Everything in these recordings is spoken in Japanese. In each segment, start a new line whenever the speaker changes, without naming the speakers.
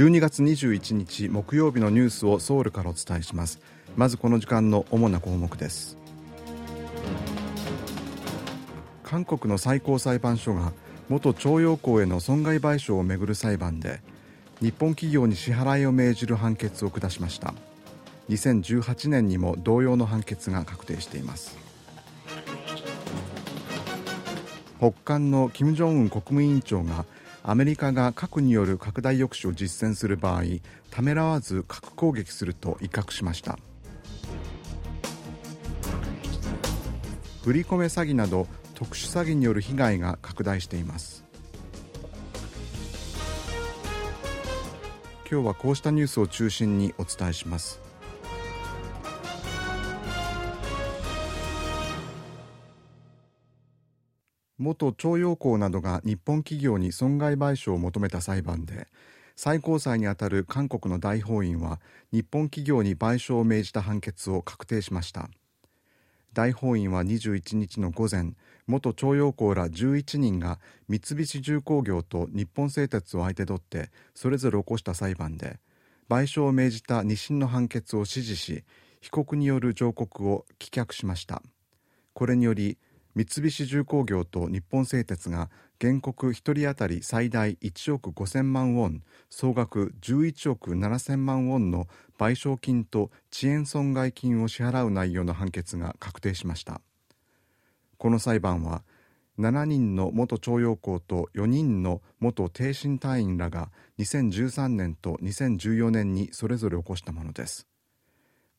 12月21日木曜日のニュースをソウルからお伝えします。まずこの時間の主な項目です。韓国の最高裁判所が元徴用工への損害賠償をめぐる裁判で日本企業に支払いを命じる判決を下しました。2018年にも同様の判決が確定しています。北韓の金正恩国務委員長がアメリカが核による拡大抑止を実践する場合ためらわず核攻撃すると威嚇しました。振り込め詐欺など特殊詐欺による被害が拡大しています。今日はこうしたニュースを中心にお伝えします。元徴用工などが日本企業に損害賠償を求めた裁判で最高裁にあたる韓国の大法院は日本企業に賠償を命じた判決を確定しました。大法院は21日の午前元徴用工ら11人が三菱重工業と日本製鉄を相手取ってそれぞれ起こした裁判で賠償を命じた2審の判決を支持し被告による上告を棄却しました。これにより三菱重工業と日本製鉄が原告1人当たり最大1億5000万ウォン総額11億7000万ウォンの賠償金と遅延損害金を支払う内容の判決が確定しました。この裁判は7人の元徴用工と4人の元挺身隊員らが2013年と2014年にそれぞれ起こしたものです。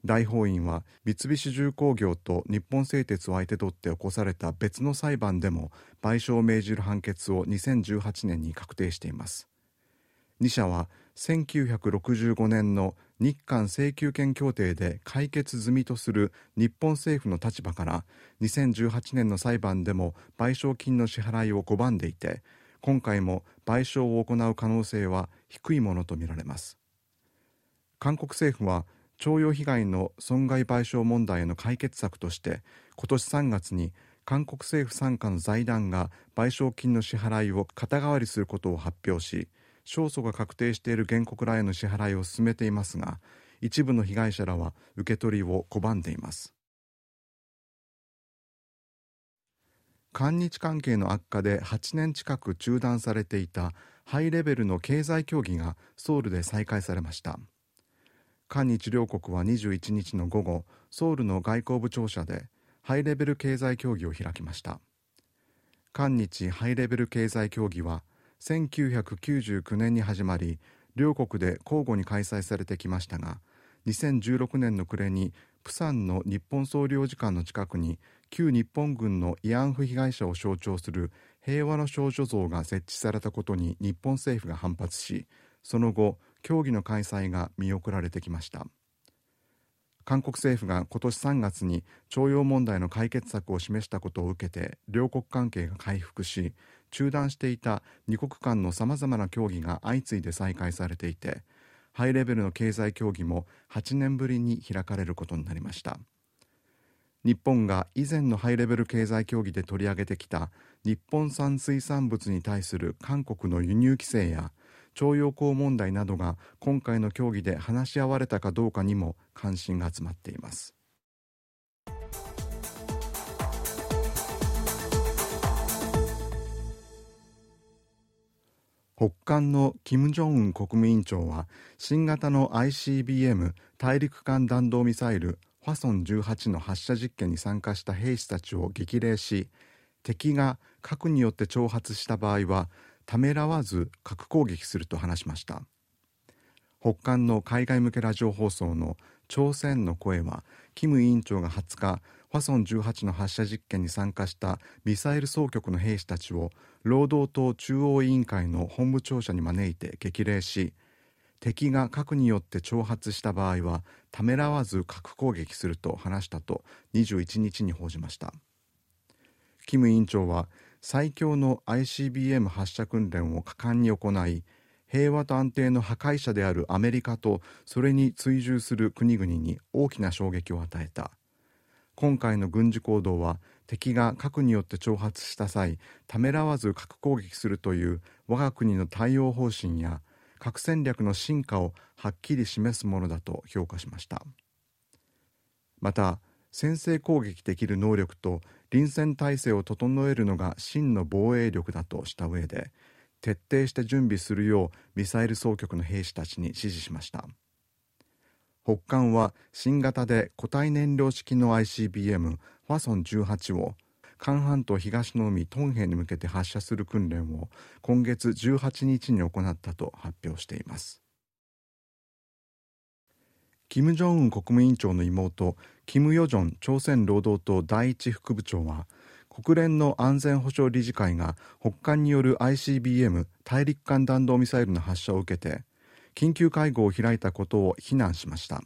大法院は三菱重工業と日本製鉄を相手取って起こされた別の裁判でも賠償を命じる判決を2018年に確定しています。2社は1965年の日韓請求権協定で解決済みとする日本政府の立場から2018年の裁判でも賠償金の支払いを拒んでいて今回も賠償を行う可能性は低いものとみられます。韓国政府は徴用被害の損害賠償問題への解決策として今年3月に韓国政府傘下の財団が賠償金の支払いを肩代わりすることを発表し勝訴が確定している原告らへの支払いを進めていますが一部の被害者らは受け取りを拒んでいます。韓日関係の悪化で8年近く中断されていたハイレベルの経済協議がソウルで再開されました。韓日両国は21日の午後ソウルの外交部庁舎でハイレベル経済協議を開きました。韓日ハイレベル経済協議は1999年に始まり両国で交互に開催されてきましたが2016年の暮れにプサンの日本総領事館の近くに旧日本軍の慰安婦被害者を象徴する平和の少女像が設置されたことに日本政府が反発しその後協議の開催が見送られてきました。韓国政府が今年3月に徴用問題の解決策を示したことを受けて両国関係が回復し中断していた2国間のさまざまな協議が相次いで再開されていてハイレベルの経済協議も8年ぶりに開かれることになりました。日本が以前のハイレベル経済協議で取り上げてきた日本産水産物に対する韓国の輸入規制や徴用工問題などが今回の協議で話し合われたかどうかにも関心が集まっています。北韓の金正恩国務委員長は新型の ICBM 大陸間弾道ミサイルファソン18の発射実験に参加した兵士たちを激励し敵が核によって挑発した場合はためらわず核攻撃すると話しました。北韓の海外向けラジオ放送の朝鮮の声はキム委員長が20日ファソン18の発射実験に参加したミサイル総局の兵士たちを労働党中央委員会の本部庁舎に招いて激励し敵が核によって挑発した場合はためらわず核攻撃すると話したと21日に報じました。キム委員長は最強の ICBM 発射訓練を果敢に行い平和と安定の破壊者であるアメリカとそれに追従する国々に大きな衝撃を与えた。今回の軍事行動は敵が核によって挑発した際ためらわず核攻撃するという我が国の対応方針や核戦略の進化をはっきり示すものだと評価しました。また先制攻撃できる能力と臨戦態勢を整えるのが真の防衛力だとした上で徹底して準備するようミサイル総局の兵士たちに指示しました。北韓は新型で固体燃料式の ICBM ファソン18を韓半島東の海トンヘに向けて発射する訓練を今月18日に行ったと発表しています。金正恩国務委員長の妹金与正朝鮮労働党第一副部長は国連の安全保障理事会が北韓による ICBM 大陸間弾道ミサイルの発射を受けて緊急会合を開いたことを非難しました。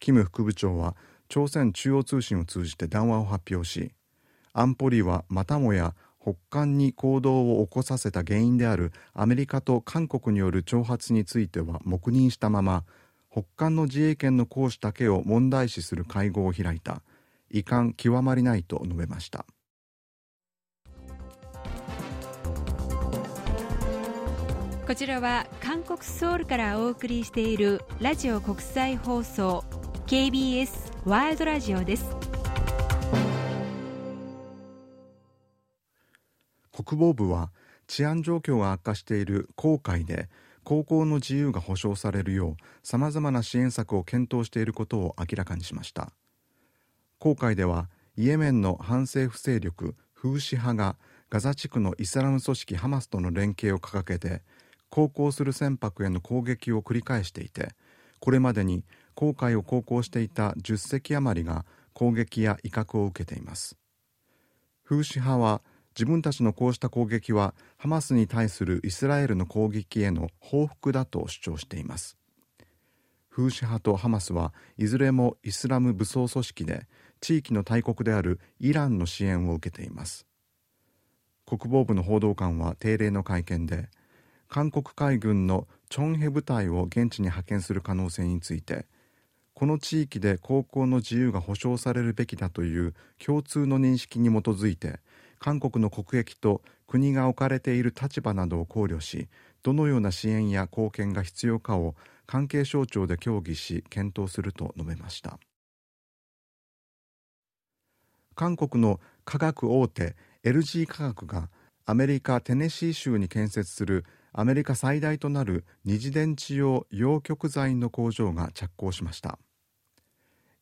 キム副部長は朝鮮中央通信を通じて談話を発表し安保理はまたもや北韓に行動を起こさせた原因であるアメリカと韓国による挑発については黙認したまま北韓の自衛権の行使だけを問題視する会合を開いた。遺憾極まりないと述べました。
こちらは韓国ソウルからお送りしているラジオ国際放送 KBS ワールドラジオです。
国防部は治安状況が悪化している黄海で高校の自由が保障されるようさまざまな支援策を検討していることを明らかにしました。黄海ではイエメンの反政府勢力フーシ派がガザ地区のイスラム組織ハマスとの連携を掲げて航行する船舶への攻撃を繰り返していてこれまでに航海を航行していた10隻余りが攻撃や威嚇を受けています。フーシ派は自分たちのこうした攻撃はハマスに対するイスラエルの攻撃への報復だと主張しています。フーシ派とハマスはいずれもイスラム武装組織で地域の大国であるイランの支援を受けています。国防部の報道官は定例の会見で韓国海軍のチョンヘ部隊を現地に派遣する可能性についてこの地域で航行の自由が保障されるべきだという共通の認識に基づいて韓国の国益と国が置かれている立場などを考慮しどのような支援や貢献が必要かを関係省庁で協議し検討すると述べました。韓国の科学大手 LG 化学がアメリカテネシー州に建設するアメリカ最大となる二次電池用陽極材の工場が着工しました。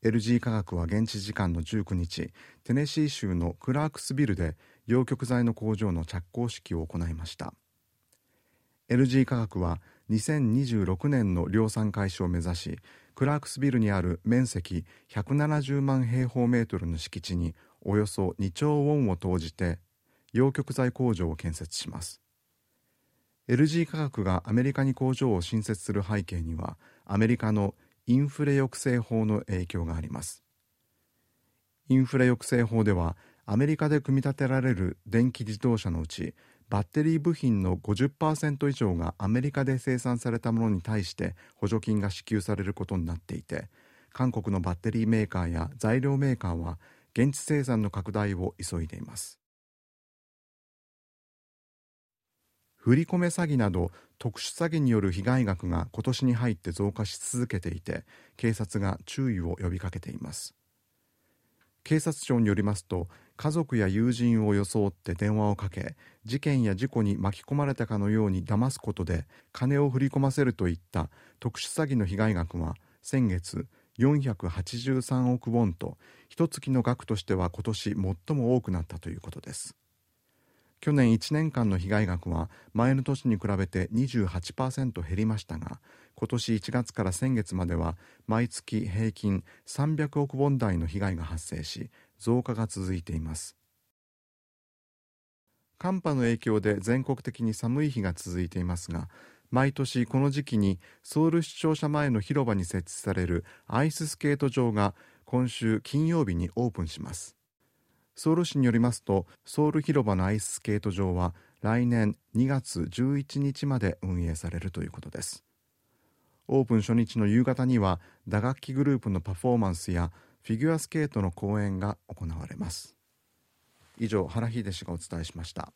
LG 化学は現地時間の19日テネシー州のクラークスビルで陽極材の工場の着工式を行いました。LG 化学は2026年の量産開始を目指しクラークスビルにある面積170万平方メートルの敷地におよそ2兆ウォンを投じて陽極材工場を建設します。LG 化学がアメリカに工場を新設する背景にはアメリカのインフレ抑制法の影響があります。インフレ抑制法ではアメリカで組み立てられる電気自動車のうちバッテリー部品の50%以上がアメリカで生産されたものに対して補助金が支給されることになっていて韓国のバッテリーメーカーや材料メーカーは現地生産の拡大を急いでいます。振り込め詐欺など特殊詐欺による被害額が今年に入って増加し続けていて警察が注意を呼びかけています。警察庁によりますと家族や友人を装って電話をかけ事件や事故に巻き込まれたかのように騙すことで金を振り込ませるといった特殊詐欺の被害額は先月483億ウォンと一月の額としては今年最も多くなったということです。去年1年間の被害額は前の年に比べて28%減りましたが今年1月から先月までは毎月平均300億ウォン台の被害が発生し増加が続いています。寒波の影響で全国的に寒い日が続いていますが毎年この時期にソウル市庁舎前の広場に設置されるアイススケート場が今週金曜日にオープンします。ソウル市によりますとソウル広場のアイススケート場は来年2月11日まで運営されるということです。オープン初日の夕方には打楽器グループのパフォーマンスやフィギュアスケートの公演が行われます。以上原秀氏がお伝えしました。